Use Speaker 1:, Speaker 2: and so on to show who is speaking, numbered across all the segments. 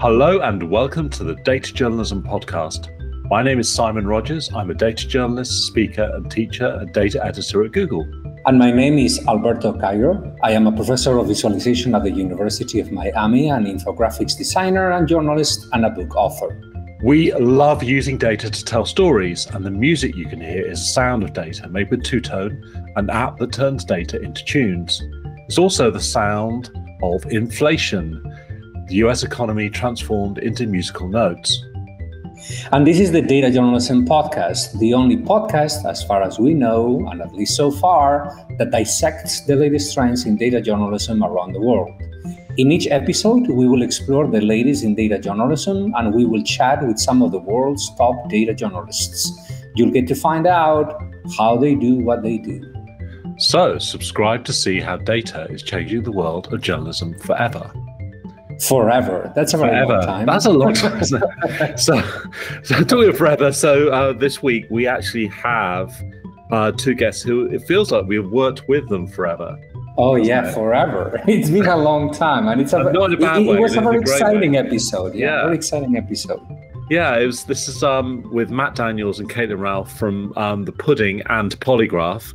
Speaker 1: Hello and welcome to the Data Journalism Podcast. My name is Simon Rogers. I'm a data journalist, speaker, and teacher and data editor at Google.
Speaker 2: And my name is Alberto Cairo. I am a professor of visualization at the University of Miami, an infographics designer and journalist, and a book author.
Speaker 1: We love using data to tell stories, and the music you can hear is sound of data made with TwoTone, an app that turns data into tunes. It's also the sound of inflation, the US economy transformed into musical notes.
Speaker 2: And this is the Data Journalism Podcast, the only podcast, as far as we know, and at least so far, that dissects the latest trends in data journalism around the world. In each episode, we will explore the latest in data journalism and we will chat with some of the world's top data journalists. You'll get to find out how they do what they do.
Speaker 1: So, subscribe to see how data is changing the world of journalism forever.
Speaker 2: Forever. That's a very
Speaker 1: forever.
Speaker 2: long time.
Speaker 1: That's a long time. so, so talking of forever. So uh, this week we actually have uh, two guests who it feels like we've worked with them forever.
Speaker 2: Oh yeah, forever. It's been a long time, and it's a,
Speaker 1: not a bad
Speaker 2: it,
Speaker 1: way,
Speaker 2: it was a very exciting
Speaker 1: way.
Speaker 2: episode. Yeah,
Speaker 1: Yeah.
Speaker 2: very exciting episode.
Speaker 1: Yeah, it was. This is um with Matt Daniels and Caitlyn Ralph from um, the Pudding and Polygraph,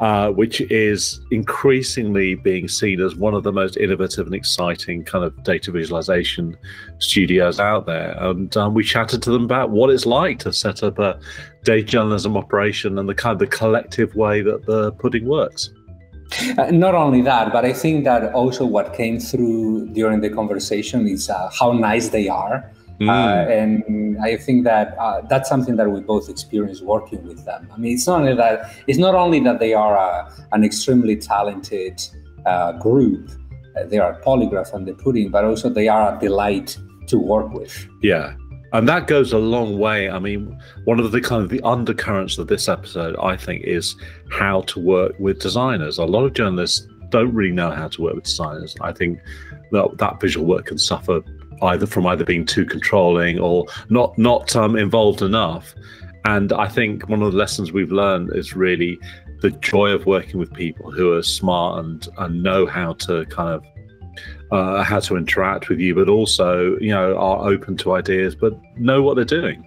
Speaker 1: uh, which is increasingly being seen as one of the most innovative and exciting kind of data visualization studios out there. And um, we chatted to them about what it's like to set up a data journalism operation and the kind of the collective way that the Pudding works.
Speaker 2: Uh, not only that, but I think that also what came through during the conversation is uh, how nice they are.
Speaker 1: Mm.
Speaker 2: Uh, and I think that uh, that's something that we both experience working with them. I mean, it's not only that it's not only that they are a, an extremely talented uh, group. Uh, they are polygraph and the pudding, but also they are a delight to work with.
Speaker 1: Yeah. And that goes a long way. I mean, one of the kind of the undercurrents of this episode, I think, is how to work with designers. A lot of journalists don't really know how to work with designers. I think that that visual work can suffer either from either being too controlling or not not um, involved enough. And I think one of the lessons we've learned is really the joy of working with people who are smart and, and know how to kind of uh, how to interact with you, but also you know are open to ideas, but know what they're doing.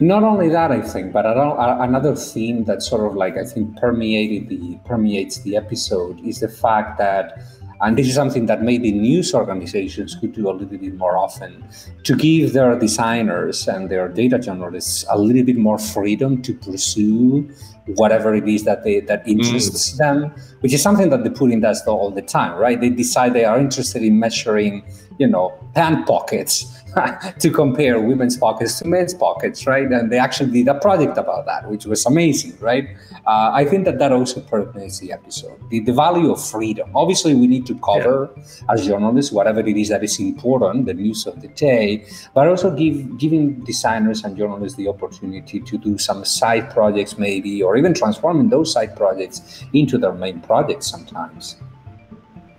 Speaker 2: Not only that, I think, but a- another theme that sort of like I think permeated the permeates the episode is the fact that, and this is something that maybe news organizations could do a little bit more often, to give their designers and their data journalists a little bit more freedom to pursue whatever it is that they that mm. interests them, which is something that the Pudding does all the time, right? They decide they are interested in measuring, you know, pant pockets to compare women's pockets to men's pockets, right? And they actually did a project about that, which was amazing, right? Uh, I think that that also pertains the episode. The, the value of freedom. Obviously, we need to cover as journalists whatever it is that is important, the news of the day, but also give giving designers and journalists the opportunity to do some side projects, maybe, or even transforming those side projects into their main projects sometimes.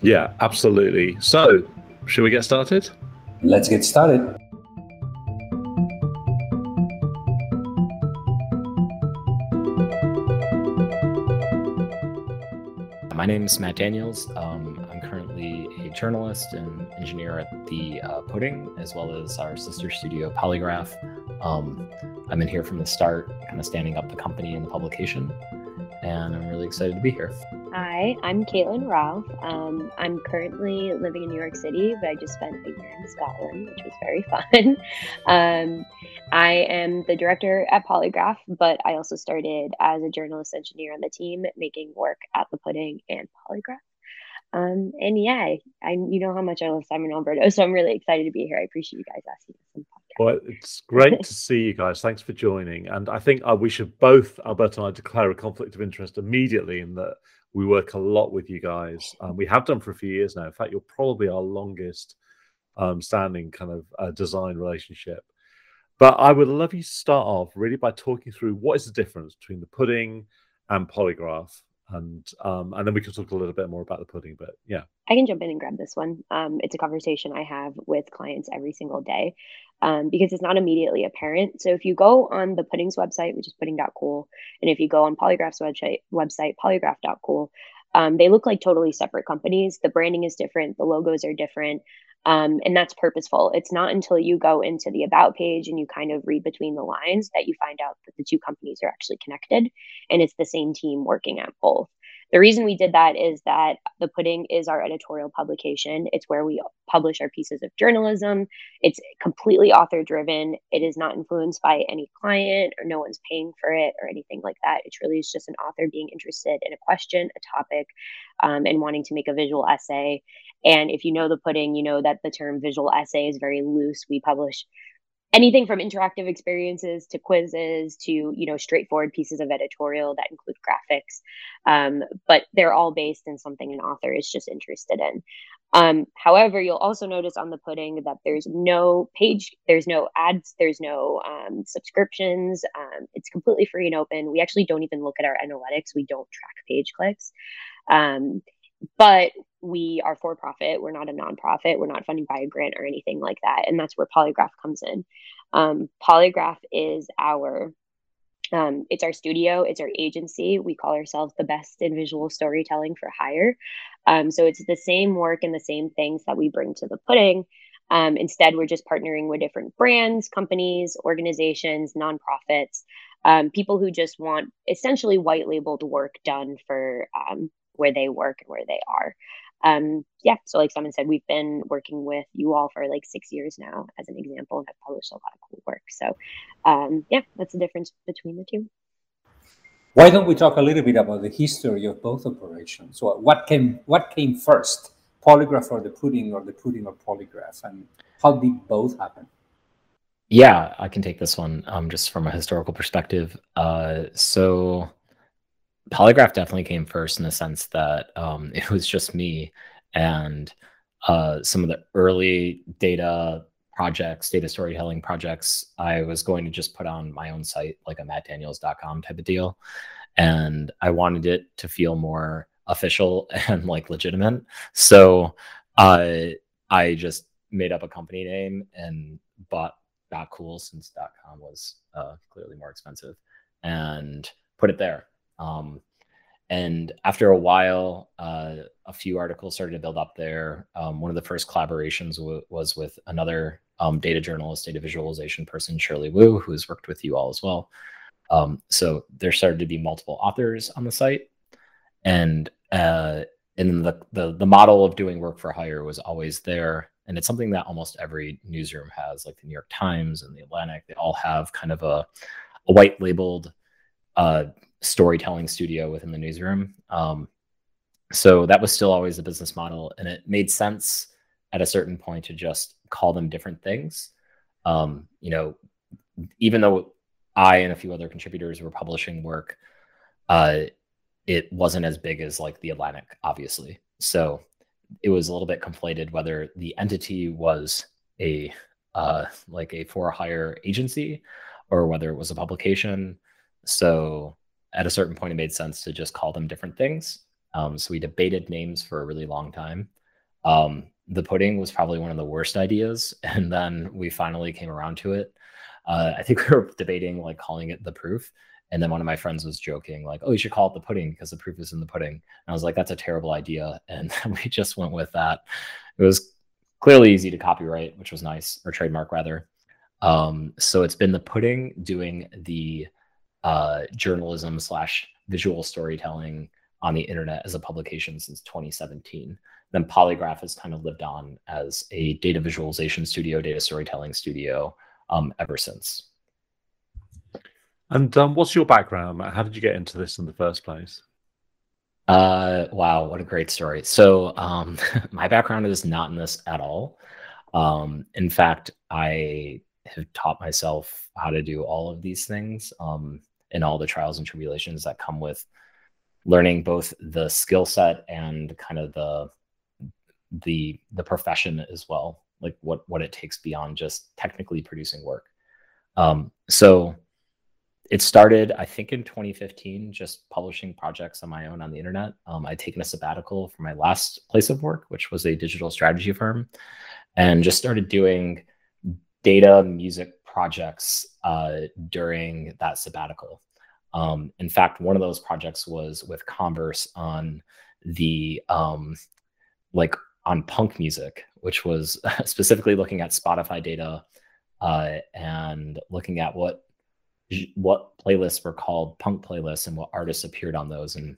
Speaker 1: Yeah, absolutely. So, should we get started?
Speaker 2: Let's get started.
Speaker 3: My name is Matt Daniels. Um, I'm currently a journalist and engineer at the uh, Pudding, as well as our sister studio, Polygraph. Um, I've been here from the start, kind of standing up the company and the publication, and I'm really excited to be here.
Speaker 4: Hi, I'm Caitlyn Ralph. Um, I'm currently living in New York City, but I just spent a year in Scotland, which was very fun. um, I am the director at Polygraph, but I also started as a journalist engineer on the team, making work at the Pudding and Polygraph. Um, and yeah, I, I you know how much I love Simon Alberto, so I'm really excited to be here. I appreciate you guys asking us.
Speaker 1: Well, it's great to see you guys. Thanks for joining. And I think uh, we should both, Alberto and I, declare a conflict of interest immediately in that we work a lot with you guys. Um, we have done for a few years now. In fact, you're probably our longest um, standing kind of uh, design relationship. But I would love you to start off really by talking through what is the difference between the pudding and polygraph, and um, and then we can talk a little bit more about the pudding. But yeah,
Speaker 4: I can jump in and grab this one. Um, it's a conversation I have with clients every single day um, because it's not immediately apparent. So if you go on the Pudding's website, which is pudding.cool, and if you go on Polygraph's website, website polygraph.cool, Um, they look like totally separate companies. The branding is different, the logos are different. Um, and that's purposeful. It's not until you go into the about page and you kind of read between the lines that you find out that the two companies are actually connected and it's the same team working at both. The reason we did that is that The Pudding is our editorial publication. It's where we publish our pieces of journalism. It's completely author driven. It is not influenced by any client or no one's paying for it or anything like that. It's really just an author being interested in a question, a topic, um, and wanting to make a visual essay. And if you know The Pudding, you know that the term visual essay is very loose. We publish anything from interactive experiences to quizzes to you know straightforward pieces of editorial that include graphics. Um, but they're all based in something an author is just interested in. Um, however you'll also notice on the pudding that there's no page there's no ads there's no um, subscriptions. Um, it's completely free and open. We actually don't even look at our analytics. We don't track page clicks. Um, but we are for profit. We're not a nonprofit. We're not funded by a grant or anything like that. And that's where Polygraph comes in. Um, Polygraph is our um, it's our studio, it's our agency. We call ourselves the best in visual storytelling for hire. Um, so it's the same work and the same things that we bring to the pudding. Um, instead, we're just partnering with different brands, companies, organizations, nonprofits, um, people who just want essentially white labeled work done for um, where they work and where they are um, yeah, so like someone said, we've been working with you all for like six years now, as an example, and have published a lot of cool work. So, um, yeah, that's the difference between the two.
Speaker 2: Why don't we talk a little bit about the history of both operations? So what came what came first, polygraph or the pudding, or the pudding or polygraph, and how did both happen?
Speaker 3: Yeah, I can take this one um, just from a historical perspective. Uh, so Polygraph definitely came first in the sense that um, it was just me and uh, some of the early data projects, data storytelling projects, I was going to just put on my own site, like a mattdaniels.com type of deal. And I wanted it to feel more official and like legitimate. So uh, I just made up a company name and bought .cool since .com was uh, clearly more expensive and put it there. Um, and after a while, uh, a few articles started to build up there. Um, one of the first collaborations w- was with another um, data journalist, data visualization person, Shirley Wu, who has worked with you all as well. Um, so there started to be multiple authors on the site, and uh, and the, the the model of doing work for hire was always there, and it's something that almost every newsroom has, like the New York Times and the Atlantic. They all have kind of a, a white labeled uh, storytelling studio within the newsroom. Um, so that was still always a business model, and it made sense at a certain point to just call them different things. Um, you know, even though I and a few other contributors were publishing work, uh, it wasn't as big as like the Atlantic, obviously. So it was a little bit conflated whether the entity was a uh, like a for hire agency or whether it was a publication. So at a certain point, it made sense to just call them different things. Um, so we debated names for a really long time. Um, the pudding was probably one of the worst ideas, and then we finally came around to it. Uh, I think we were debating like calling it the proof, and then one of my friends was joking like, "Oh, you should call it the pudding because the proof is in the pudding." And I was like, "That's a terrible idea," and we just went with that. It was clearly easy to copyright, which was nice, or trademark rather. Um, so it's been the pudding doing the uh, journalism slash visual storytelling on the internet as a publication since 2017. Then Polygraph has kind of lived on as a data visualization studio, data storytelling studio um, ever since.
Speaker 1: And um, what's your background? How did you get into this in the first place?
Speaker 3: Uh, wow, what a great story. So, um, my background is not in this at all. Um, in fact, I have taught myself how to do all of these things. Um, and all the trials and tribulations that come with learning both the skill set and kind of the the the profession as well like what what it takes beyond just technically producing work. Um, so it started i think in 2015 just publishing projects on my own on the internet. Um, i'd taken a sabbatical from my last place of work which was a digital strategy firm and just started doing data music projects uh, during that sabbatical. Um, in fact, one of those projects was with Converse on the um, like on punk music, which was specifically looking at Spotify data uh, and looking at what what playlists were called punk playlists and what artists appeared on those. And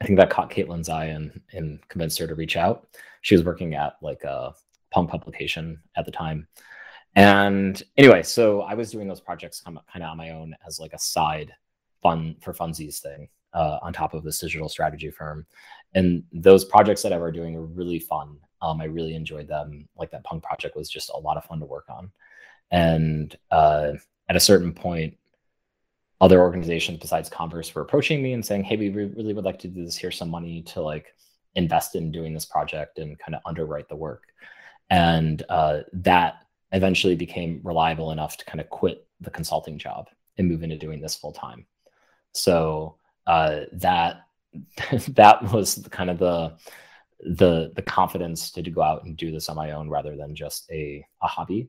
Speaker 3: I think that caught Caitlyn's eye and, and convinced her to reach out. She was working at like a punk publication at the time. And anyway, so I was doing those projects kind of on my own as like a side fun for funsies thing uh, on top of this digital strategy firm. And those projects that I were doing were really fun. Um, I really enjoyed them. Like that punk project was just a lot of fun to work on. And uh, at a certain point, other organizations besides Converse were approaching me and saying, "Hey, we really would like to do this. Here's some money to like invest in doing this project and kind of underwrite the work." And uh, that eventually became reliable enough to kind of quit the consulting job and move into doing this full time. So uh, that that was kind of the the the confidence to, go out and do this on my own rather than just a a hobby.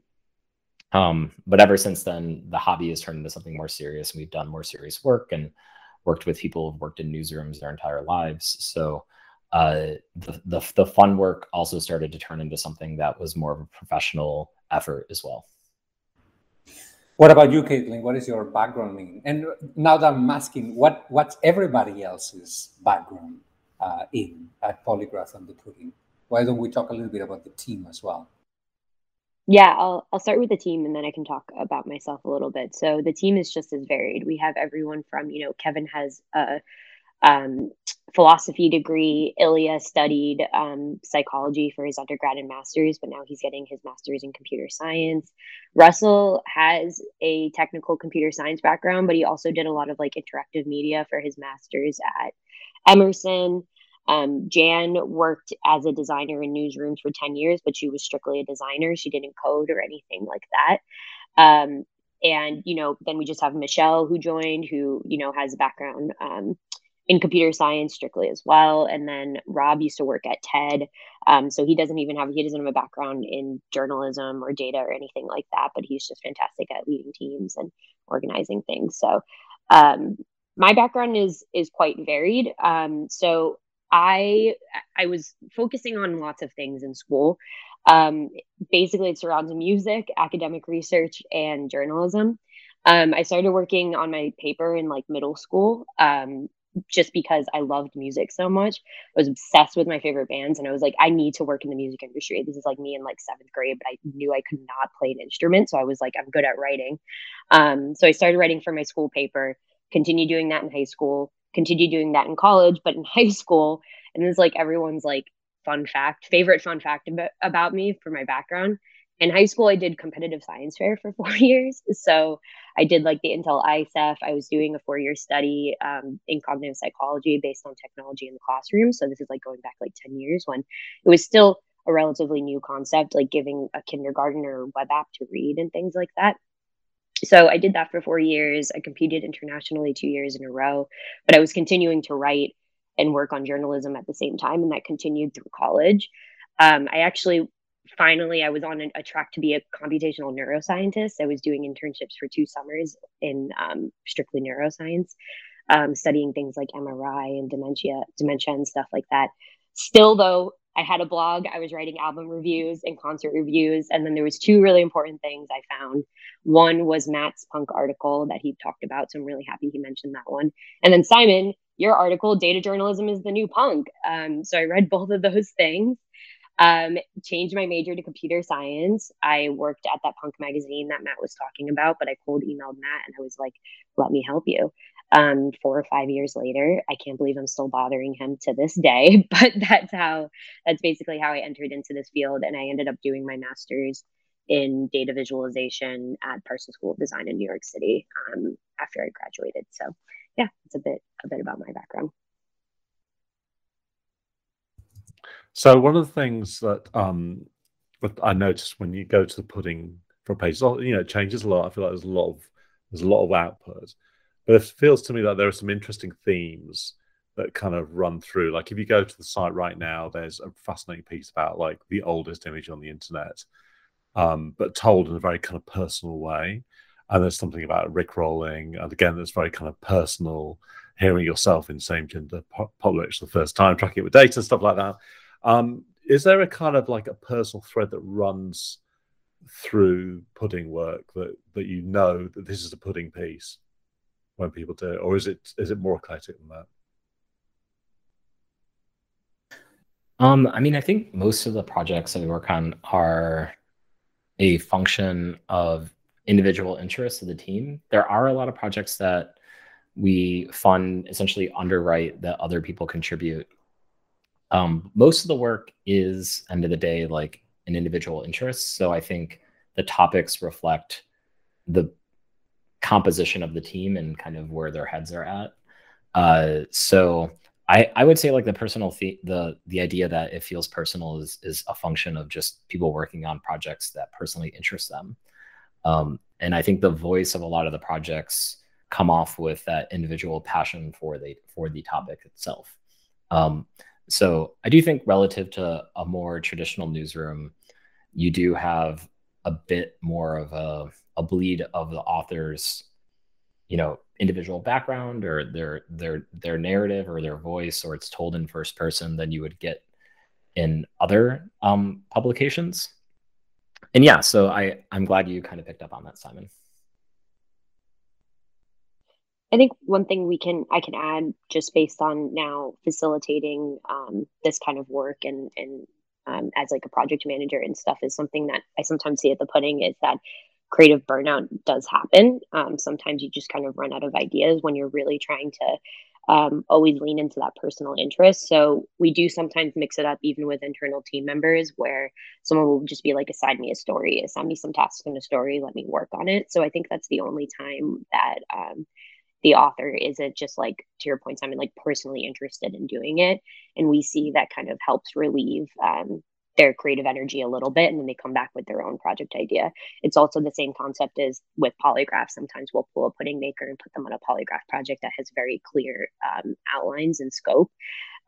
Speaker 3: Um, but ever since then, the hobby has turned into something more serious, and we've done more serious work and worked with people who've worked in newsrooms their entire lives. So uh, the, the the fun work also started to turn into something that was more of a professional effort as well.
Speaker 2: What about you, Caitlyn? What is your background in? And now that I'm asking, what what's everybody else's background uh, in at Polygraph and the Pudding? Why don't we talk a little bit about the team as well?
Speaker 4: Yeah, I'll I'll start with the team and then I can talk about myself a little bit. So the team is just as varied. We have everyone from, you know, Kevin has a um, philosophy degree. Ilya studied um, psychology for his undergrad and master's, but now he's getting his master's in computer science. Russell has a technical computer science background, but he also did a lot of like interactive media for his master's at Emerson. Um, Jan worked as a designer in newsrooms for 10 years, but she was strictly a designer. She didn't code or anything like that. Um, and, you know, then we just have Michelle who joined, who, you know, has a background um, in computer science strictly as well. And then Rob used to work at TED. Um, so he doesn't even have, he doesn't have a background in journalism or data or anything like that, but he's just fantastic at leading teams and organizing things. So um, my background is, is quite varied. Um, so I, I was focusing on lots of things in school. Um, basically it surrounds music, academic research, and journalism. Um, I started working on my paper in like middle school. Um, just because I loved music so much. I was obsessed with my favorite bands and I was like, I need to work in the music industry. This is like me in like seventh grade, but I knew I could not play an instrument. So I was like, I'm good at writing. Um, so I started writing for my school paper, continued doing that in high school, continued doing that in college, but in high school, and this is like everyone's like fun fact, favorite fun fact about, about me for my background in high school, I did competitive science fair for four years. So I did like the Intel ISEF. I was doing a four year study um, in cognitive psychology based on technology in the classroom. So this is like going back like 10 years when it was still a relatively new concept, like giving a kindergartner web app to read and things like that. So I did that for four years. I competed internationally two years in a row, but I was continuing to write and work on journalism at the same time, and that continued through college. Um, I actually finally i was on a, track to be a computational neuroscientist. I was doing internships for two summers in um, strictly neuroscience um, studying things like mri and dementia dementia and stuff like that. Still though i had a blog. I was writing album reviews and concert reviews and then there was two really important things i found. One was matt's punk article that he talked about so i'm really happy he mentioned that one. And then simon your article data journalism is the new punk. Um, so i read both of those things um, changed my major to computer science. I worked at that punk magazine that Matt was talking about, but I cold emailed Matt and I was like, let me help you. Um, four or five years later, I can't believe I'm still bothering him to this day, but that's how, that's basically how I entered into this field. And I ended up doing my master's in data visualization at Parsons School of Design in New York City um, after I graduated. So yeah, it's a bit, a bit about my background.
Speaker 1: So one of the things that um that I noticed when you go to the pudding for pages, you know, it changes a lot. I feel like there's a lot of there's a lot of output, but it feels to me that there are some interesting themes that kind of run through. Like if you go to the site right now, there's a fascinating piece about like the oldest image on the internet, um, but told in a very kind of personal way. And there's something about rickrolling, and again, that's very kind of personal hearing yourself in same gender for the first time, tracking it with data, and stuff like that. Um, is there a kind of like a personal thread that runs through pudding work that that you know that this is a pudding piece when people do it, or is it is it more eclectic than that?
Speaker 3: Um, I mean, I think most of the projects that we work on are a function of individual interests of the team. There are a lot of projects that we fund essentially underwrite that other people contribute. Um, most of the work is end of the day like an individual interest. So I think the topics reflect the composition of the team and kind of where their heads are at. Uh, so I, I would say like the personal the, the the idea that it feels personal is is a function of just people working on projects that personally interest them. Um, and I think the voice of a lot of the projects come off with that individual passion for the for the topic itself. Um, so I do think relative to a more traditional newsroom, you do have a bit more of a, a bleed of the author's, you know, individual background or their their their narrative or their voice, or it's told in first person than you would get in other um, publications. And yeah, so I I'm glad you kind of picked up on that, Simon.
Speaker 4: I think one thing we can I can add just based on now facilitating um, this kind of work and and um, as like a project manager and stuff is something that I sometimes see at the pudding is that creative burnout does happen. Um, sometimes you just kind of run out of ideas when you're really trying to um, always lean into that personal interest. So we do sometimes mix it up even with internal team members where someone will just be like, assign me a story, assign me some tasks in a story, let me work on it. So I think that's the only time that um, the author isn't just like to your point simon like personally interested in doing it. And we see that kind of helps relieve um, their creative energy a little bit and then they come back with their own project idea. It's also the same concept as with polygraphs. Sometimes we'll pull a pudding maker and put them on a polygraph project that has very clear um, outlines and scope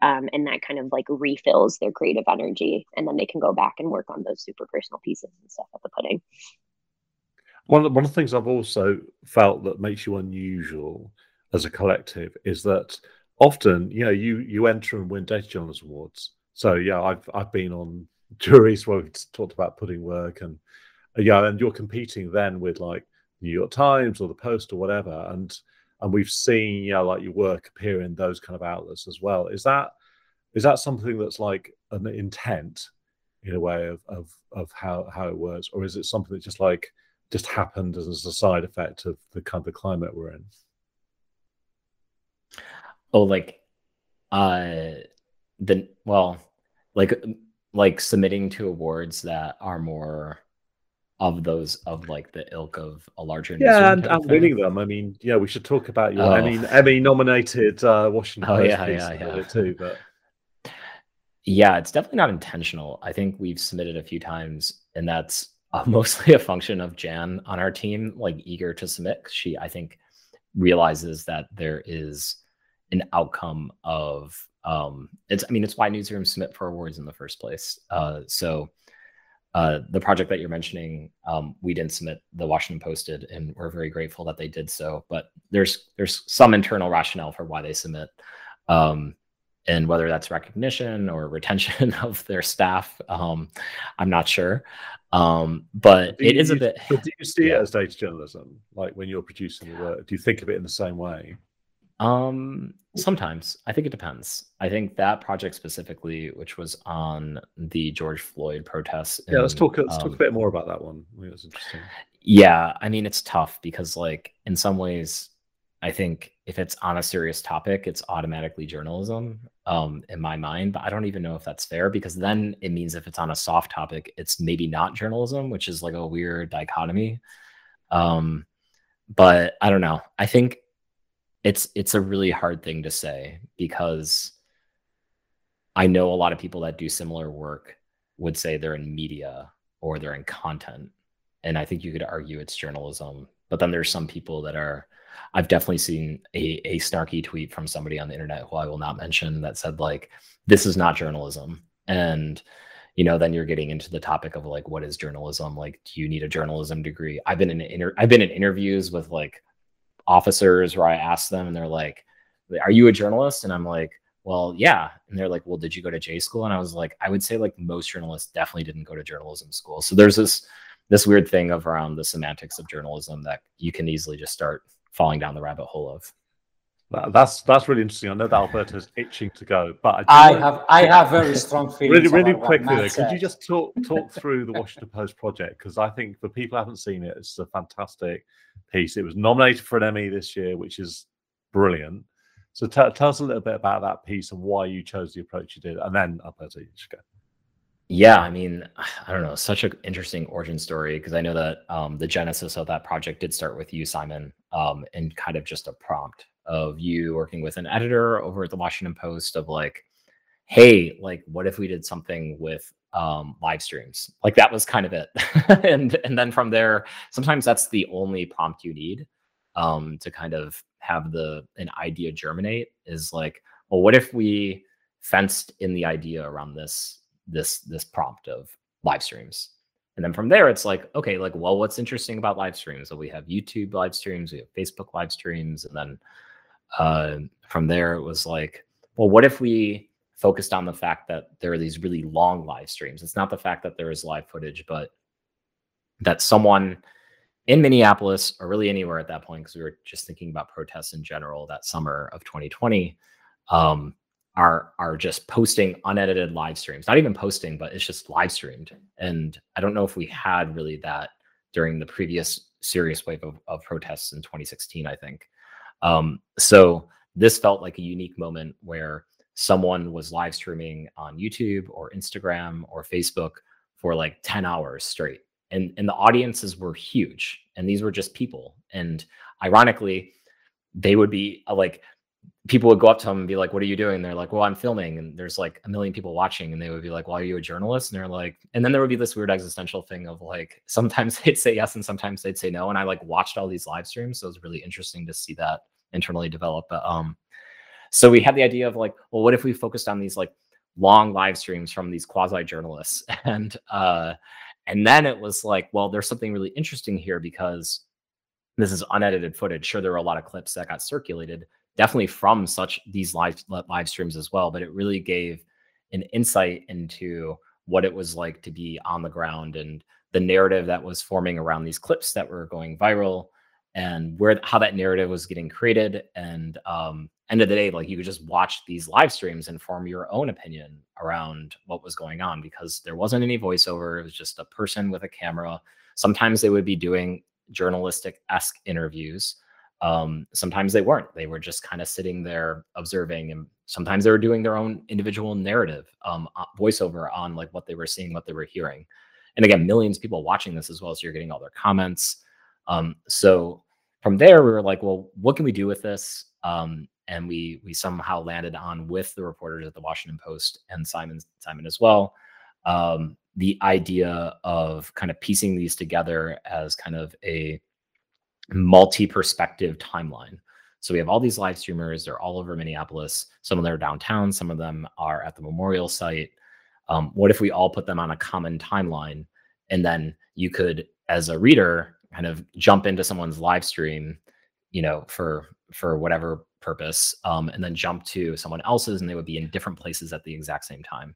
Speaker 4: um, and that kind of like refills their creative energy and then they can go back and work on those super personal pieces and stuff at the pudding
Speaker 1: one of, one of the things I've also felt that makes you unusual as a collective is that often, you know, you you enter and win data journalism awards. So yeah, I've I've been on juries where we've talked about putting work and yeah, and you're competing then with like New York Times or the Post or whatever, and and we've seen yeah, like your work appear in those kind of outlets as well. Is that is that something that's like an intent in a way of of of how how it works, or is it something that's just like just happened as a side effect of the kind of climate we're in?
Speaker 3: Oh, like, uh, the well, like like submitting to awards that are more of those of like the ilk of a larger
Speaker 1: yeah and, and winning them i mean yeah we should talk about your oh. emmy emmy nominated uh washington oh, Post yeah, yeah, yeah. too but
Speaker 3: yeah it's definitely not intentional i think we've submitted a few times and that's uh, mostly a function of Jan on our team, like eager to submit. She, I think, realizes that there is an outcome of um, it's. I mean, it's why newsrooms submit for awards in the first place. Uh, so. Uh, the project that you're mentioning, um, we didn't submit. The Washington posted, and we're very grateful that they did so. But there's there's some internal rationale for why they submit. Um, and whether that's recognition or retention of their staff um, i'm not sure. Um, but it is a bit
Speaker 1: do you see yeah. it as data journalism? Like when you're producing the work do you think of it in the same way?
Speaker 3: Um sometimes. I think it depends. I think that project specifically which was on the george floyd protests
Speaker 1: yeah let's talk let's talk a um, bit more about that one. I think interesting.
Speaker 3: Yeah i mean it's tough because like in some ways I think if it's on a serious topic, it's automatically journalism um, in my mind. But I don't even know if that's fair because then it means if it's on a soft topic, it's maybe not journalism, which is like a weird dichotomy. Um, but I don't know. I think it's it's a really hard thing to say because I know a lot of people that do similar work would say they're in media or they're in content, and I think you could argue it's journalism. But then there's some people that are I've definitely seen a, a snarky tweet from somebody on the internet who I will not mention that said like, "This is not journalism," and you know, then you're getting into the topic of like, what is journalism? Like, do you need a journalism degree? I've been in inter- I've been in interviews with like officers where I ask them, and they're like, are you a journalist? And I'm like, well, yeah. And they're like, well, did you go to J school? And I was like, I would say like most journalists definitely didn't go to journalism school. So there's this this weird thing of around the semantics of journalism that you can easily just start falling down the rabbit hole of.
Speaker 1: That's that's really interesting. I know that Alberto's itching to go, but
Speaker 2: I, I have I have very strong feelings.
Speaker 1: really, really quickly, though, could you just talk talk through the Washington Post project? Because I think for people who haven't seen it, it's a fantastic piece. It was nominated for an Emmy this year, which is brilliant. So t- tell us a little bit about that piece and why you chose the approach you did, and then Alberto, you should go.
Speaker 3: Yeah, I mean, I don't know, such an interesting origin story because I know that um, the genesis of that project did start with you, Simon, um, and kind of just a prompt of you working with an editor over at the Washington Post of like, hey, like, what if we did something with um, live streams? Like that was kind of it, and and then from there, sometimes that's the only prompt you need um, to kind of have the an idea germinate. Is like, well, what if we fenced in the idea around this this this prompt of live streams? And then from there, it's like, okay, like, well, what's interesting about live streams? So we have YouTube live streams, we have Facebook live streams, and then uh, from there, it was like, well, what if we focused on the fact that there are these really long live streams? It's not the fact that there is live footage, but that someone in Minneapolis or really anywhere at that point, because we were just thinking about protests in general that summer of 2020, um, are are just posting unedited live streams. Not even posting, but it's just live streamed. And I don't know if we had really that during the previous serious wave of, of protests in 2016. I think um, so this felt like a unique moment where someone was live streaming on YouTube or Instagram or Facebook for like 10 hours straight. And, and the audiences were huge. And these were just people. And ironically, they would be uh, like, people would go up to them and be like, What are you doing? And they're like, Well, I'm filming. And there's like a million people watching. And they would be like, Well, are you a journalist? And they're like, And then there would be this weird existential thing of like, sometimes they'd say yes and sometimes they'd say no. And I like watched all these live streams. So it was really interesting to see that internally develop. But um, so we had the idea of like, well, what if we focused on these like long live streams from these quasi journalists, and uh, and then it was like, well, there's something really interesting here because this is unedited footage. Sure, there were a lot of clips that got circulated, definitely from such these live live streams as well. But it really gave an insight into what it was like to be on the ground and the narrative that was forming around these clips that were going viral and where how that narrative was getting created and um end of the day like you could just watch these live streams and form your own opinion around what was going on because there wasn't any voiceover it was just a person with a camera sometimes they would be doing journalistic esque interviews um, sometimes they weren't they were just kind of sitting there observing and sometimes they were doing their own individual narrative um, uh, voiceover on like what they were seeing what they were hearing and again millions of people watching this as well so you're getting all their comments um, so from there, we were like, well, what can we do with this? Um, and we we somehow landed on with the reporters at the Washington Post and Simon Simon as well. Um, the idea of kind of piecing these together as kind of a multi-perspective timeline. So we have all these live streamers, they're all over Minneapolis. Some of them are downtown, some of them are at the memorial site. Um, what if we all put them on a common timeline? And then you could, as a reader, kind of jump into someone's live stream, you know, for for whatever purpose, um, and then jump to someone else's, and they would be in different places at the exact same time.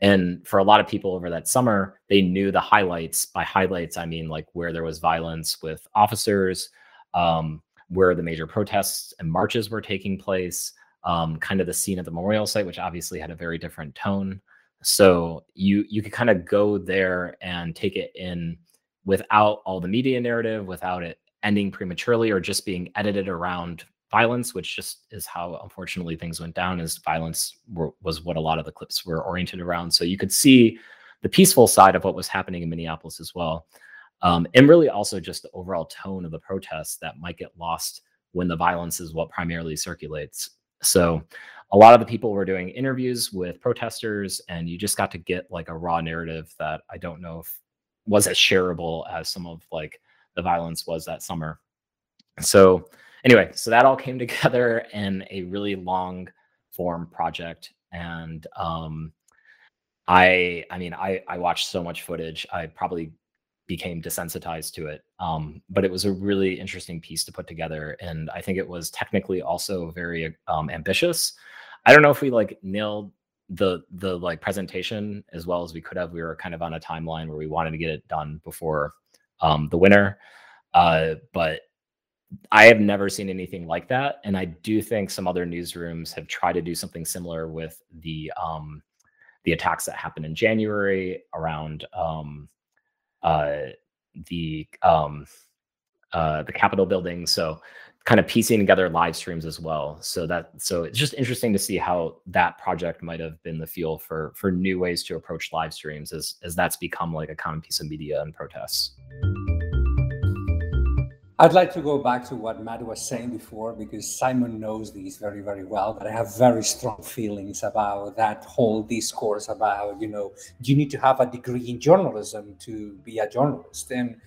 Speaker 3: And for a lot of people over that summer, they knew the highlights. By highlights, I mean like where there was violence with officers, um, where the major protests and marches were taking place, um, kind of the scene at the memorial site, which obviously had a very different tone. So you you could kind of go there and take it in without all the media narrative, without it ending prematurely or just being edited around violence, which just is how unfortunately things went down. Is violence were, was what a lot of the clips were oriented around. So you could see the peaceful side of what was happening in Minneapolis as well, um, and really also just the overall tone of the protests that might get lost when the violence is what primarily circulates. So a lot of the people were doing interviews with protesters, and you just got to get like a raw narrative that I don't know if was as shareable as some of like the violence was that summer. So anyway, so that all came together in a really long form project. And um I I mean I I watched so much footage. I probably became desensitized to it. Um, but it was a really interesting piece to put together, and I think it was technically also very um, ambitious. I don't know if we like nailed the the like presentation as well as we could have. We were kind of on a timeline where we wanted to get it done before um, the winter, uh, but I have never seen anything like that, and I do think some other newsrooms have tried to do something similar with the um, the attacks that happened in January around um, uh, the um, uh, the Capitol building. So kind of piecing together live streams as well. So that so it's just interesting to see how that project might have been the fuel for for new ways to approach live streams as as that's become like a common piece of media and protests.
Speaker 2: I'd like to go back to what Matt was saying before because Simon knows these very, very well. But I have very strong feelings about that whole discourse about, you know, you need to have a degree in journalism to be a journalist. And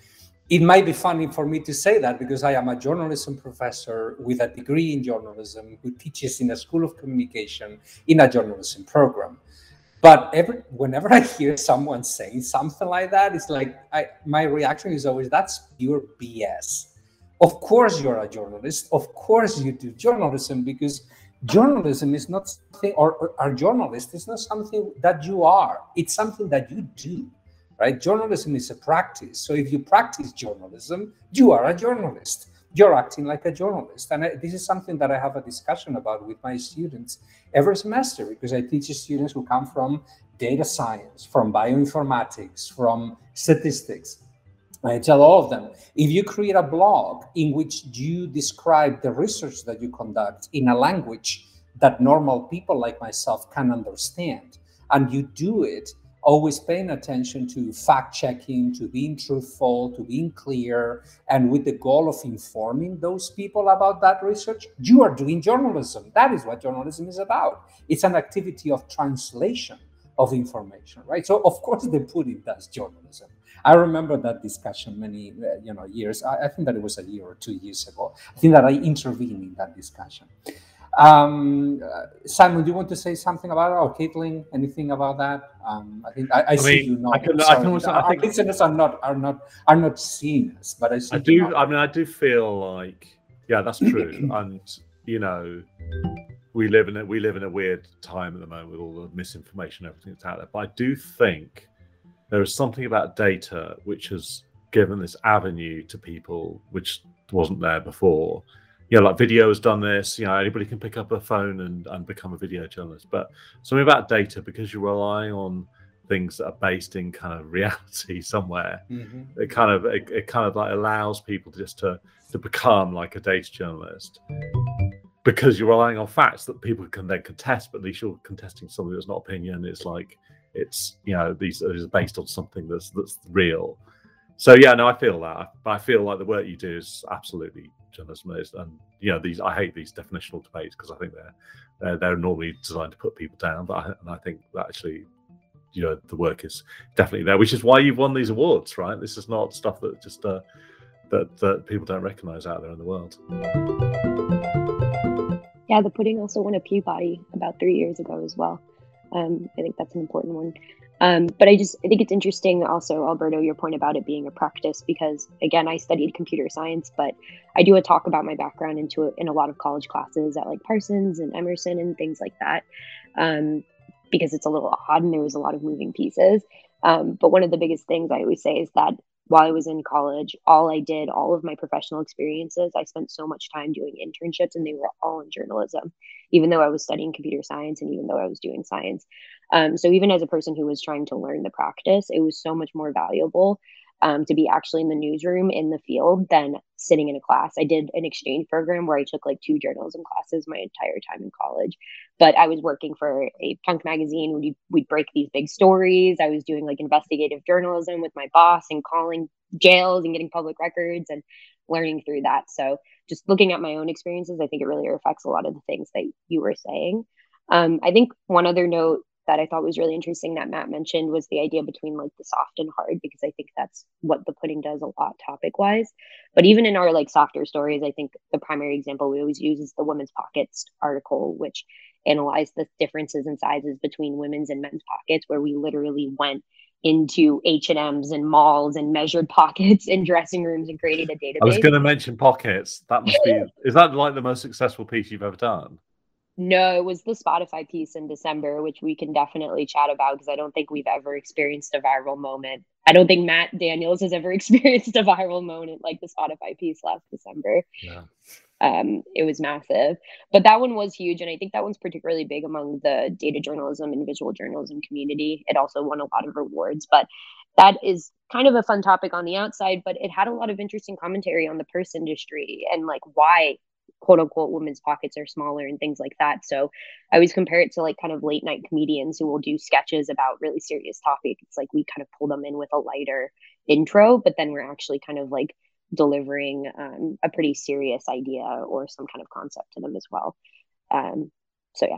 Speaker 2: it might be funny for me to say that because I am a journalism professor with a degree in journalism who teaches in a school of communication in a journalism program. But every, whenever I hear someone saying something like that, it's like I, my reaction is always that's pure BS of course, you're a journalist. Of course, you do journalism because journalism is not something, or, a journalist is not something that you are. It's something that you do, right? Journalism is a practice. So if you practice journalism, you are a journalist. You're acting like a journalist. And I, this is something that I have a discussion about with my students every semester because I teach students who come from data science, from bioinformatics, from statistics I tell all of them if you create a blog in which you describe the research that you conduct in a language that normal people like myself can understand, and you do it always paying attention to fact checking, to being truthful, to being clear, and with the goal of informing those people about that research, you are doing journalism. That is what journalism is about. It's an activity of translation of information, right? So, of course, the Pudding does journalism. I remember that discussion many, uh, you know, years. I, I, think that it was a year or two years ago. I think that I intervened in that discussion. Um, uh, Simon, do you want to say something about it, or Caitlyn, anything about that? Um, I think I, I, I see mean, you know. I can, I can also, our, I think, listeners are not are not are not seeing us, but I,
Speaker 1: I do. I mean, I do feel like yeah, that's true, and you know we live in a we live in a weird time at the moment with all the misinformation, everything that's out there. But I do think there is something about data which has given this avenue to people which wasn't there before. You know, like video has done this. You know, anybody can pick up a phone and, and become a video journalist. But something about data because you're relying on things that are based in kind of reality somewhere. Mm-hmm. It kind of it, it kind of like allows people just to to become like a data journalist because you're relying on facts that people can then contest, but at least you're contesting something that's not opinion. It's like it's you know these are based on something that's that's real. So yeah, no, I feel that, I feel like the work you do is absolutely journalism, and you know these. I hate these definitional debates because I think they're, they're they're normally designed to put people down, but I, and I think that actually you know the work is definitely there, which is why you've won these awards, right? This is not stuff that just uh, that that people don't recognize out there in the world.
Speaker 4: Yeah, the pudding also won a Peabody about three years ago as well. Um, I think that's an important one. Um, but I just I think it's interesting also, Alberto, your point about it being a practice because again, I studied computer science, but I do a talk about my background into it in a lot of college classes at like Parsons and Emerson and things like that, um, because it's a little odd and there was a lot of moving pieces. Um, but one of the biggest things I always say is that while I was in college, all I did, all of my professional experiences, I spent so much time doing internships and they were all in journalism, even though I was studying computer science and even though I was doing science. Um, so even as a person who was trying to learn the practice, it was so much more valuable um, to be actually in the newsroom in the field than sitting in a class. I did an exchange program where I took like two journalism classes my entire time in college, but I was working for a punk magazine. We'd, we'd break these big stories. I was doing like investigative journalism with my boss and calling jails and getting public records and learning through that. So just looking at my own experiences, I think it really reflects a lot of the things that you were saying. Um, I think one other note that I thought was really interesting that Matt mentioned was the idea between like the soft and hard, because I think that's what the pudding does a lot topic wise. But even in our like softer stories, I think the primary example we always use is the women's pockets article, which analyzed the differences in sizes between women's and men's pockets, where we literally went into H&Ms and malls and measured pockets in dressing rooms and created a database.
Speaker 1: I was going to mention pockets. That must be is that like the most successful piece you've ever done?
Speaker 4: No, it was the Spotify piece in December, which we can definitely chat about because I don't think we've ever experienced a viral moment. I don't think Matt Daniels has ever experienced a viral moment like the Spotify piece last December. Yeah. Um, it was massive, but that one was huge, and I think that one's particularly big among the data journalism and visual journalism community. It also won a lot of rewards, but that is kind of a fun topic on the outside. But it had a lot of interesting commentary on the purse industry and like why quote unquote women's pockets are smaller and things like that. So I always compare it to like kind of late night comedians who will do sketches about really serious topics. It's like we kind of pull them in with a lighter intro, but then we're actually kind of like delivering um, a pretty serious idea or some kind of concept to them as well. Um, so yeah.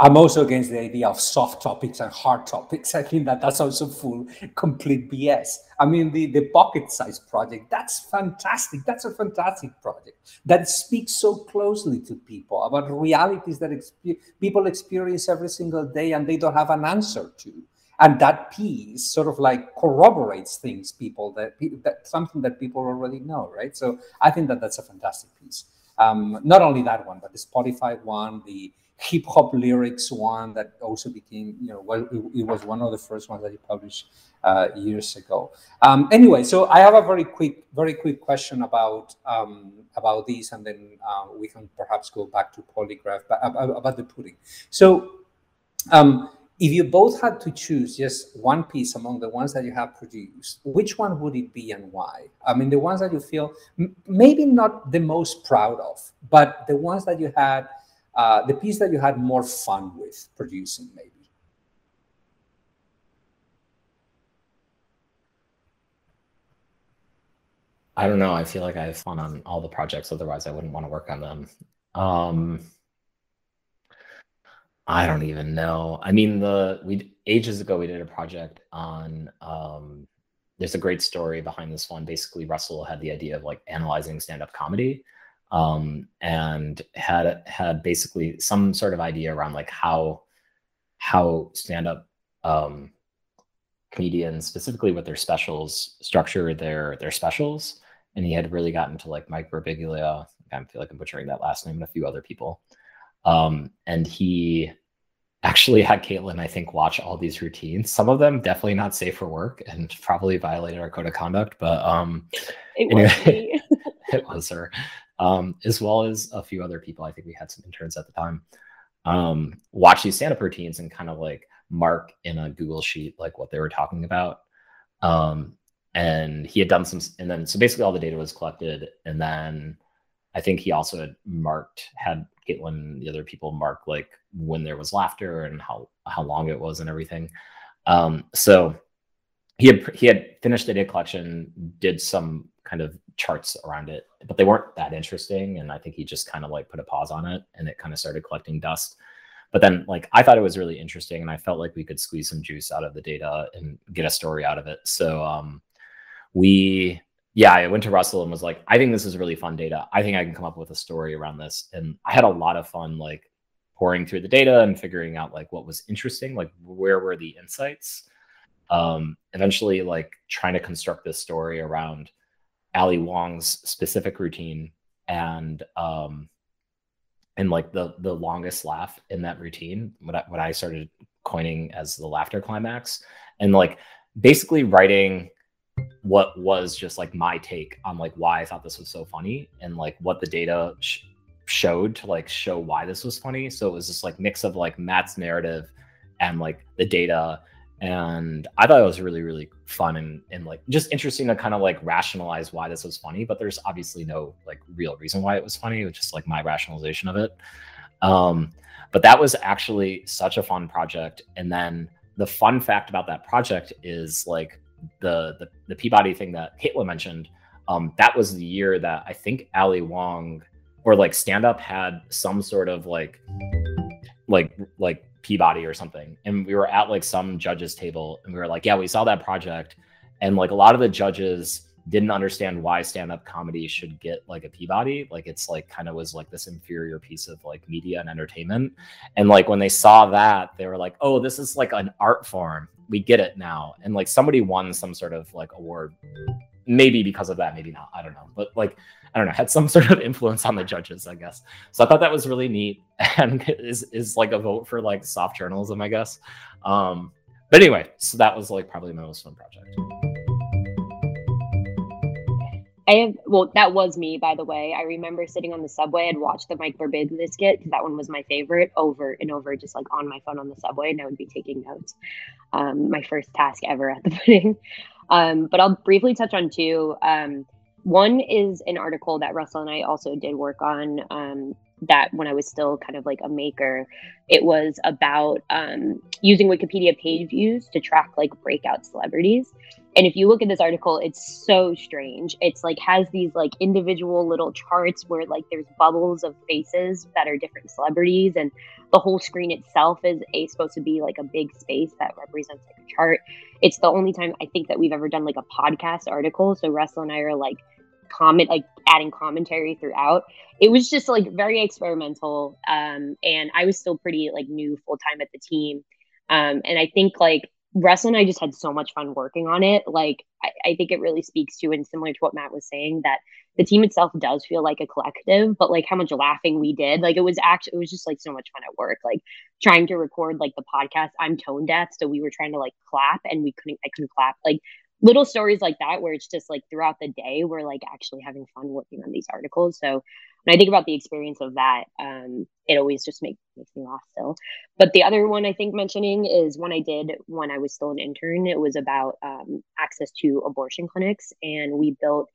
Speaker 2: I'm also against the idea of soft topics and hard topics. I think that that's also full complete BS. I mean, the, the pocket size project, that's fantastic. That's a fantastic project that speaks so closely to people about realities that people experience every single day and they don't have an answer to. And that piece sort of like corroborates things people that, that something that people already know, right? So I think that that's a fantastic piece. Um, not only that one, but the Spotify one, the hip hop lyrics one that also became, you know, well, it, it was one of the first ones that he published uh, years ago. Um, anyway, so I have a very quick, very quick question about um, about this, and then uh, we can perhaps go back to polygraph, but about, about the pudding. So. Um, if you both had to choose just one piece among the ones that you have produced, which one would it be and why? I mean, the ones that you feel maybe not the most proud of, but the ones that you had uh, the piece that you had more fun with producing, maybe?
Speaker 3: I don't know. I feel like I have fun on all the projects. Otherwise, I wouldn't want to work on them. Um, I don't even know. I mean, the we ages ago we did a project on. Um, there's a great story behind this one. Basically, Russell had the idea of like analyzing stand-up comedy, um, and had had basically some sort of idea around like how how stand up um, comedians, specifically with their specials, structure their their specials. And he had really gotten to like Mike Birbiglia. I feel like I'm butchering that last name and a few other people. Um, and he actually had Caitlyn, I think, watch all these routines. Some of them definitely not safe for work and probably violated our code of conduct. But um,
Speaker 4: it anyway,
Speaker 3: was it was her um, as well as a few other people. I think we had some interns at the time um, watch these stand up routines and kind of like mark in a Google sheet like what they were talking about. Um, and he had done some, and then so basically all the data was collected, and then I think he also had marked had Caitlyn the other people mark like when there was laughter and how how long it was and everything. Um, so he had he had finished the data collection, did some kind of charts around it, but they weren't that interesting. And I think he just kind of like put a pause on it and it kind of started collecting dust. But then like I thought it was really interesting and I felt like we could squeeze some juice out of the data and get a story out of it. So um we yeah, I went to Russell and was like, I think this is really fun data. I think I can come up with a story around this. And I had a lot of fun like pouring through the data and figuring out like what was interesting, like where were the insights. Um, eventually like trying to construct this story around Ali Wong's specific routine and um and like the the longest laugh in that routine what I, what I started coining as the laughter climax and like basically writing what was just like my take on like why I thought this was so funny and like what the data sh- showed to like show why this was funny so it was just like mix of like Matt's narrative and like the data and I thought it was really, really fun and, and like just interesting to kind of like rationalize why this was funny. But there's obviously no like real reason why it was funny. It was just like my rationalization of it. Um, but that was actually such a fun project. And then the fun fact about that project is like the the, the Peabody thing that Caitlyn mentioned. Um, that was the year that I think Ali Wong or like stand up had some sort of like like like Peabody or something. And we were at like some judges table and we were like, yeah, we saw that project. And like a lot of the judges didn't understand why stand-up comedy should get like a Peabody. Like it's like kind of was like this inferior piece of like media and entertainment. And like when they saw that, they were like, oh, this is like an art form. We get it now. And like somebody won some sort of like award. Maybe because of that, maybe not. I don't know. But like, I don't know, had some sort of influence on the judges, I guess. So I thought that was really neat and is is like a vote for like soft journalism, I guess. Um, but anyway, so that was like probably my most fun project.
Speaker 4: I have well, that was me, by the way. I remember sitting on the subway. I'd watch the Mike Birbiglia skit because that one was my favorite over and over, just like on my phone on the subway, and I would be taking notes. Um, my first task ever at the pudding. Um, but I'll briefly touch on two. Um, one is an article that Russell and I also did work on. Um, that when I was still kind of like a maker, it was about um, using Wikipedia page views to track like breakout celebrities. And if you look at this article, it's so strange. It's like has these like individual little charts where like there's bubbles of faces that are different celebrities, and the whole screen itself is a supposed to be like a big space that represents like a chart. It's the only time I think that we've ever done like a podcast article. So Russell and I are like comment like adding commentary throughout it was just like very experimental um and i was still pretty like new full time at the team um and i think like russell and i just had so much fun working on it. Like I, I think it really speaks to and similar to what matt was saying that the team itself does feel like a collective but like how much laughing we did like it was actually it was just like so much fun at work like trying to record like the podcast i'm tone deaf so we were trying to like clap and we couldn't i couldn't clap like little stories like that where it's just like throughout the day we're like actually having fun working on these articles so i think about the experience of that um, it always just make, makes me laugh still. But the other one i think mentioning is one i did when i was still an intern. It was about um, access to abortion clinics and we built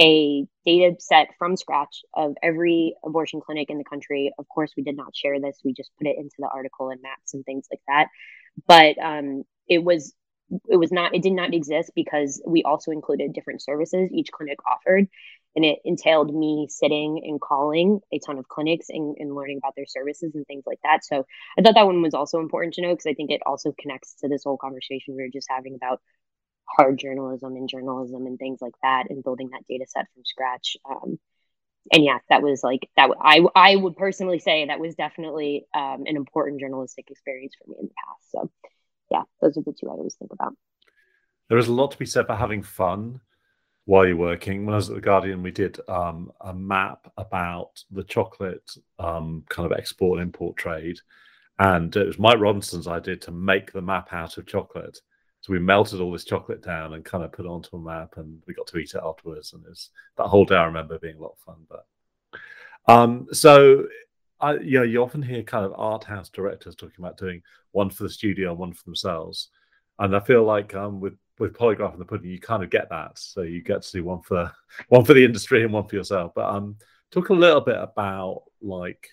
Speaker 4: a data set from scratch of every abortion clinic in the country. Of course we did not share this. We just put it into the article and maps and things like that. But um, it was it was not it did not exist because we also included different services each clinic offered and it entailed me sitting and calling a ton of clinics and, and learning about their services and things like that. So i thought that one was also important to know because i think it also connects to this whole conversation we were just having about hard journalism and journalism and things like that and building that data set from scratch. Um, and yeah that was like that i i would personally say that was definitely um, an important journalistic experience for me in the past. So yeah, those are the two I always think about.
Speaker 1: There is a lot to be said for having fun while you're working. When I was at the Guardian, we did um, a map about the chocolate um, kind of export and import trade, and it was Mike Robinson's idea to make the map out of chocolate. So we melted all this chocolate down and kind of put it onto a map, and we got to eat it afterwards. And it was, that whole day I remember being a lot of fun. But um, so I, yeah, you often hear kind of art house directors talking about doing one for the studio and one for themselves, and I feel like um, with with Polygraph and the Pudding, you kind of get that. So you get to do one for one for the industry and one for yourself. But um, talk a little bit about like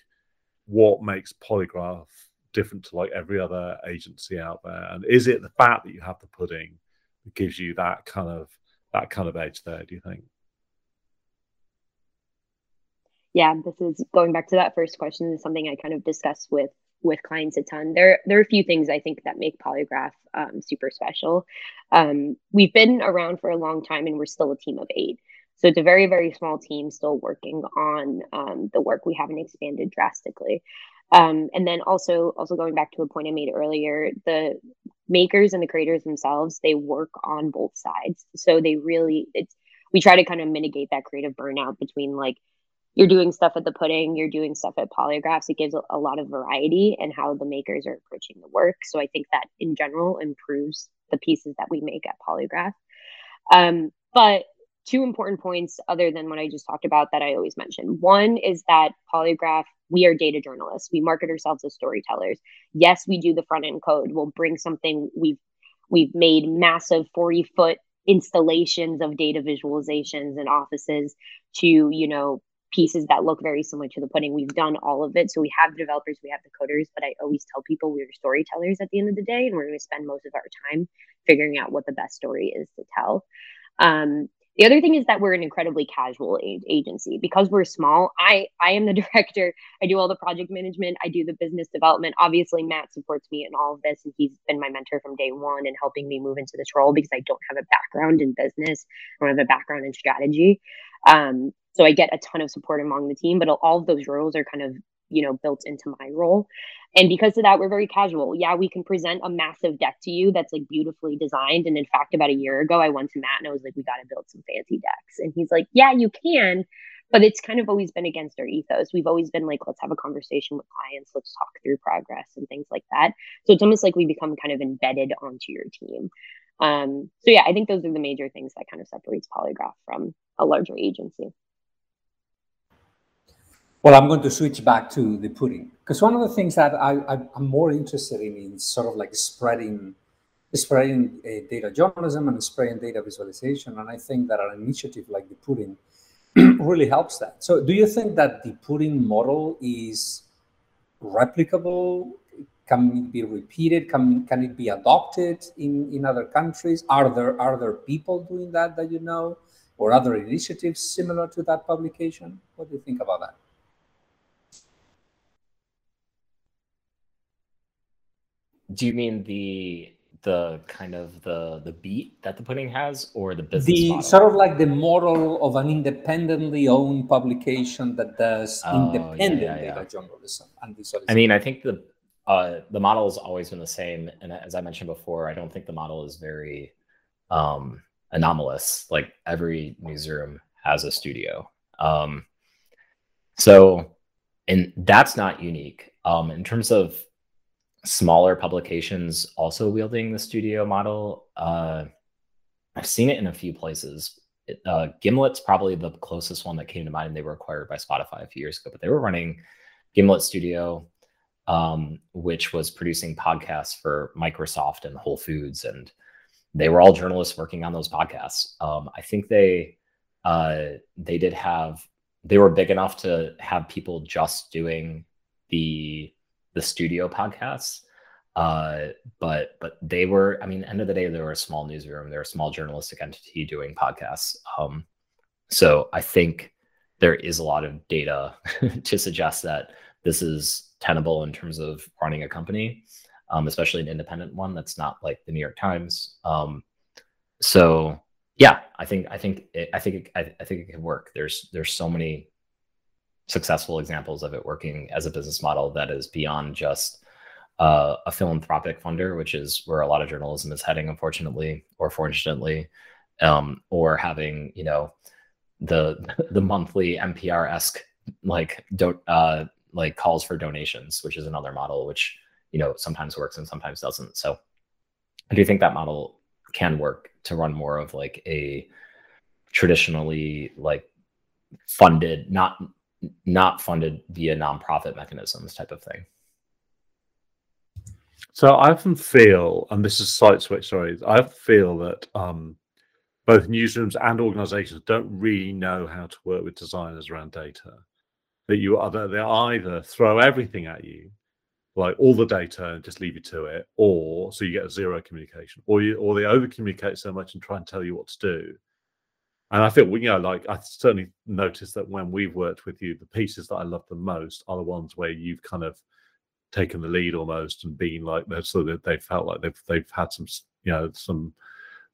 Speaker 1: what makes Polygraph different to like every other agency out there, and is it the fact that you have the pudding that gives you that kind of that kind of edge there? Do you think?
Speaker 4: yeah, this is going back to that first question is something I kind of discuss with with clients a ton. There there are a few things I think that make Polygraph um, super special. Um, we've been around for a long time and we're still a team of eight. So it's a very very small team still working on um, the work. We haven't expanded drastically. Um, and then also also going back to a point I made earlier, the makers and the creators themselves they work on both sides. So they really it's we try to kind of mitigate that creative burnout between like you're doing stuff at the pudding, you're doing stuff at polygraphs. It gives a, lot of variety and how the makers are approaching the work. So I think that in general improves the pieces that we make at polygraph. Um, but two important points other than what I just talked about that I always mention. One is that polygraph, we are data journalists. We market ourselves as storytellers. Yes, we do the front end code. We'll bring something we've we've made massive 40 foot installations of data visualizations and offices to, you know, pieces that look very similar to the pudding. We've done all of it. So we have the developers, we have the coders, but I always tell people we're storytellers at the end of the day, and we're going to spend most of our time figuring out what the best story is to tell. Um, the other thing is that we're an incredibly casual agency because we're small. I I am the director. I do all the project management. I do the business development. Obviously, Matt supports me in all of this, and he's been my mentor from day one and helping me move into this role because I don't have a background in business. I don't have a background in strategy. Um, so I get a ton of support among the team, but all of those roles are kind of you know built into my role. And because of that we're very casual. Yeah we can present a massive deck to you that's like beautifully designed. And in fact about a year ago i went to matt and i was like we got to build some fancy decks. And he's like yeah you can but it's kind of always been against our ethos. We've always been like let's have a conversation with clients. Let's talk through progress and things like that. So it's almost like we become kind of embedded onto your team. Um, so yeah i think those are the major things that kind of separates polygraph from a larger agency
Speaker 2: well, I'm going to switch back to the pudding because one of the things that I, am more interested in is sort of like spreading, spreading uh, data journalism and spreading data visualization. And I think that an initiative like the pudding really helps that. So, do you think that the pudding model is replicable? Can it be repeated? Can, can it be adopted in, in other countries? Are there are there people doing that that you know, or other initiatives similar to that publication? What do you think about that?
Speaker 3: Do you mean the the kind of the the beat that the pudding has, or the business?
Speaker 2: The
Speaker 3: model?
Speaker 2: sort of like the model of an independently owned publication that does oh, independent yeah, yeah, yeah. journalism and visualization.
Speaker 3: I mean, I think the uh, the model has always been the same, and as I mentioned before, I don't think the model is very um, anomalous. Like every newsroom has a studio, um, so and that's not unique. Um, in terms of smaller publications also wielding the studio model. Uh, I've seen it in a few places. It, uh, Gimlet's probably the closest one that came to mind. And they were acquired by Spotify a few years ago, but they were running Gimlet Studio, um, which was producing podcasts for Microsoft and Whole Foods, and they were all journalists working on those podcasts. Um, I think they uh, they did have they were big enough to have people just doing the the studio podcasts. Uh, but but they were, I mean, end of the day, they were a small newsroom, they're a small journalistic entity doing podcasts. Um, so I think there is a lot of data to suggest that this is tenable in terms of running a company, um, especially an independent one that's not like the New York Times. Um, so yeah, I think I think it, I think it, I, I think it can work. There's there's so many successful examples of it working as a business model that is beyond just uh, a philanthropic funder, which is where a lot of journalism is heading, unfortunately or fortunately, um, or having you know the the monthly NPR esque like don't uh, like calls for donations, which is another model which you know sometimes works and sometimes doesn't. So I do think that model can work to run more of like a traditionally like funded, not not funded via nonprofit mechanisms type of thing.
Speaker 1: So I often feel, and this is site switch, sorry, I feel that um, both newsrooms and organizations don't really know how to work with designers around data. That you either they either throw everything at you, like all the data, and just leave you to it, or so you get zero communication, or you or they over communicate so much and try and tell you what to do and I think, you know, like I certainly noticed that when we've worked with you, the pieces that I love the most are the ones where you've kind of taken the lead almost and been like that so that they felt like they've they've had some you know some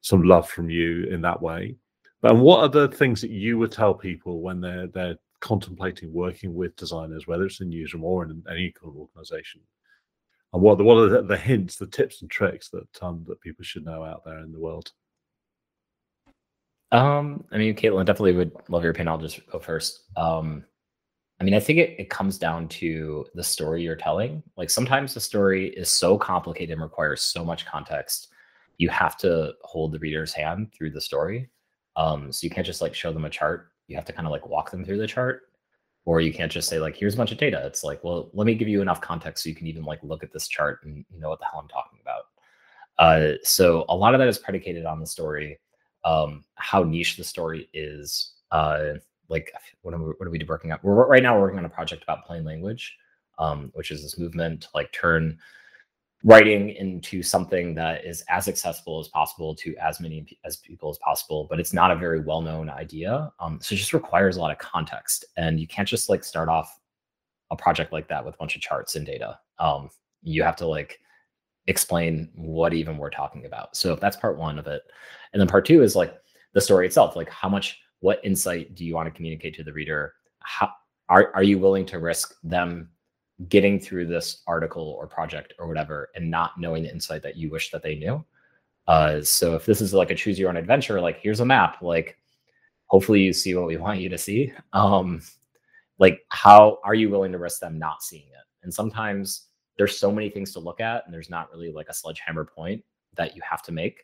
Speaker 1: some love from you in that way. But what are the things that you would tell people when they're they're contemplating working with designers, whether it's in newsroom or in any kind of organization? And what are the, what are the, the hints, the tips and tricks that um, that people should know out there in the world?
Speaker 3: Um, I mean, Caitlyn, definitely would love your opinion. I'll just go first. Um, I mean, I think it, it comes down to the story you're telling. Like sometimes the story is so complicated and requires so much context. You have to hold the reader's hand through the story. Um, so you can't just like show them a chart. You have to kind of like walk them through the chart. Or you can't just say like, here's a bunch of data. It's like, well, let me give you enough context so you can even like look at this chart and you know what the hell I'm talking about. Uh, so a lot of that is predicated on the story um, how niche the story is. Uh, like what are we, what are we working on? We're right now we're working on a project about plain language, um, which is this movement to like turn writing into something that is as accessible as possible to as many as people as possible but it's not a very well-known idea um, so it just requires a lot of context and you can't just like start off a project like that with a bunch of charts and data um, you have to like explain what even we're talking about so that's part one of it and then part two is like the story itself like how much what insight do you want to communicate to the reader how are, are you willing to risk them getting through this article or project or whatever and not knowing the insight that you wish that they knew. Uh, so if this is like a choose your own adventure, like here's a map, like hopefully you see what we want you to see. Um, like how are you willing to risk them not seeing it? And sometimes there's so many things to look at, and there's not really like a sledgehammer point that you have to make.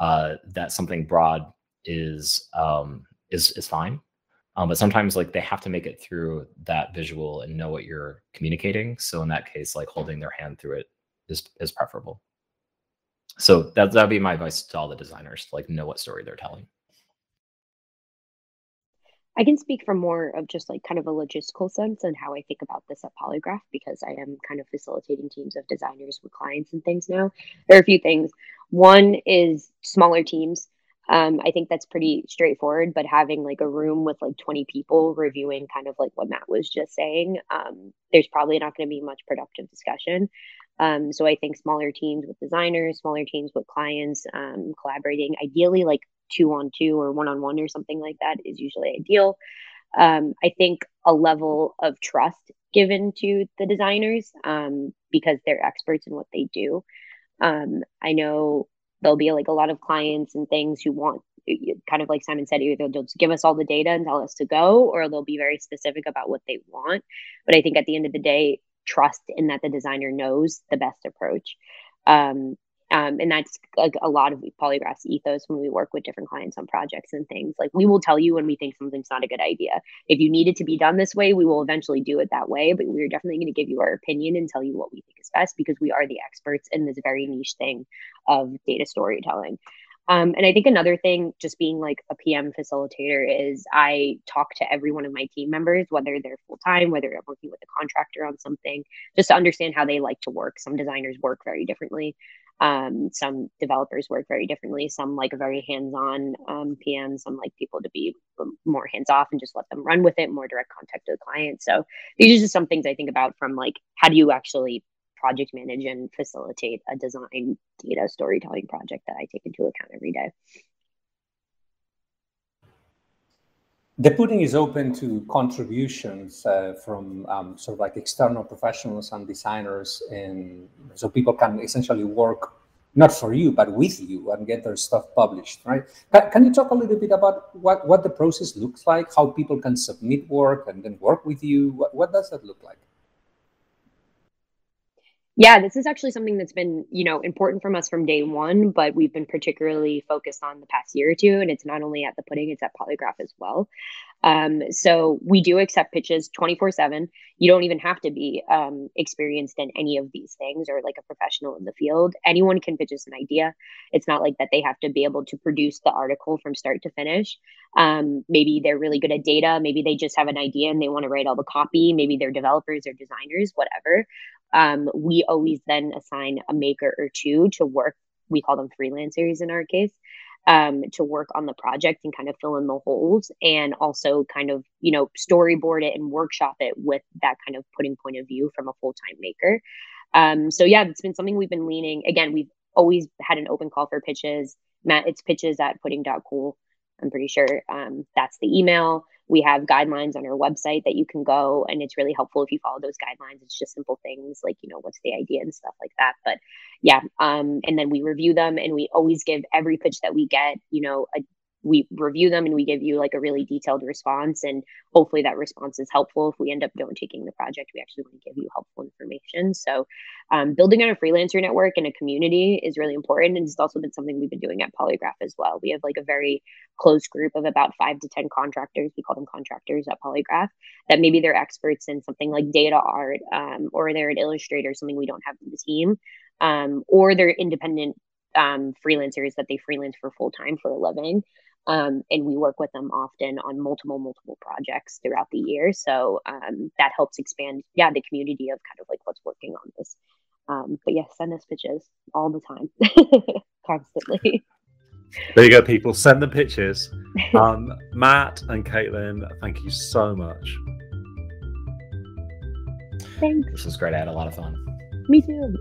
Speaker 3: Uh, that something broad is um, is is fine. Um, but sometimes like they have to make it through that visual and know what you're communicating. So in that case, like holding their hand through it is is preferable. So that that'd be my advice to all the designers, like know what story they're telling.
Speaker 4: I can speak from more of just like kind of a logistical sense and how I think about this at Polygraph because I am kind of facilitating teams of designers with clients and things now. There are a few things. One is smaller teams um, I think that's pretty straightforward, but having like a room with like 20 people reviewing kind of like what Matt was just saying, um, there's probably not going to be much productive discussion. Um, so I think smaller teams with designers, smaller teams with clients, um, collaborating, ideally like two on two or one on one or something like that is usually ideal. Um, I think a level of trust given to the designers um, because they're experts in what they do. I know there'll be like a lot of clients and things who want kind of like Simon said, either they'll just give us all the data and tell us to go, or they'll be very specific about what they want. But I think at the end of the day, trust in that the designer knows the best approach. Um, um, and that's like a lot of polygraph's ethos when we work with different clients on projects and things. Like we will tell you when we think something's not a good idea. If you need it to be done this way, we will eventually do it that way. But we're definitely going to give you our opinion and tell you what we think is best because we are the experts in this very niche thing of data storytelling. Um, and I think another thing, just being like a PM facilitator, is I talk to every one of my team members, whether they're full time, whether I'm working with a contractor on something, just to understand how they like to work. Some designers work very differently. Um, some developers work very differently. Some like a very hands-on um, PM. Some like people to be more hands-off and just let them run with it, more direct contact to the client. So these are just some things I think about from like how do you actually project manage and facilitate a design data storytelling project that I take into account every day.
Speaker 2: The pudding is open to contributions uh, from um, sort of like external professionals and designers, and so people can essentially work not for you but with you and get their stuff published, right? Can, can you talk a little bit about what what the process looks like, how people can submit work and then work with you? What, what does that look like?
Speaker 4: Yeah, this is actually something that's been, you know, important from us from day one, but we've been particularly focused on the past year or two. And it's not only at the pudding, it's at Polygraph as well. Um, so we do accept pitches 24 7. You don't even have to be um, experienced in any of these things or like a professional in the field. Anyone can pitch us an idea. It's not like that they have to be able to produce the article from start to finish. Um, maybe they're really good at data. Maybe they just have an idea and they want to write all the copy. Maybe they're developers or designers, whatever. Um, we always then assign a maker or two to work. We call them freelancers in our case um, to work on the project and kind of fill in the holes and also kind of, you know, storyboard it and workshop it with that kind of putting point of view from a full time maker. Um, so, yeah, it's been something we've been leaning. Again, we've always had an open call for pitches. Matt, it's pitches at pudding.cool. I'm pretty sure um, that's the email we have guidelines on our website that you can go and it's really helpful if you follow those guidelines. It's just simple things like you know what's the idea and stuff like that. But yeah um and then we review them and we always give every pitch that we get you know a we review them and we give you like a really detailed response and hopefully that response is helpful. If we end up don't taking the project we actually want to give you helpful information. So um, building on a freelancer network and a community is really important and it's also been something we've been doing at polygraph as well. We have like a very close group of about five to ten contractors we call them contractors at polygraph that maybe they're experts in something like data art um, or they're an illustrator something we don't have in the team um, or they're independent um, freelancers that they freelance for full time for a living. Um, and we work with them often on multiple multiple projects throughout the year so um, that helps expand yeah the community of kind of like what's working on this Um, but yes, send us pitches all the time, constantly.
Speaker 1: There you go, people. Send them pictures. Um, Matt and Caitlyn, thank you so much.
Speaker 4: Thanks.
Speaker 3: This was great. I had a lot of fun.
Speaker 4: Me too.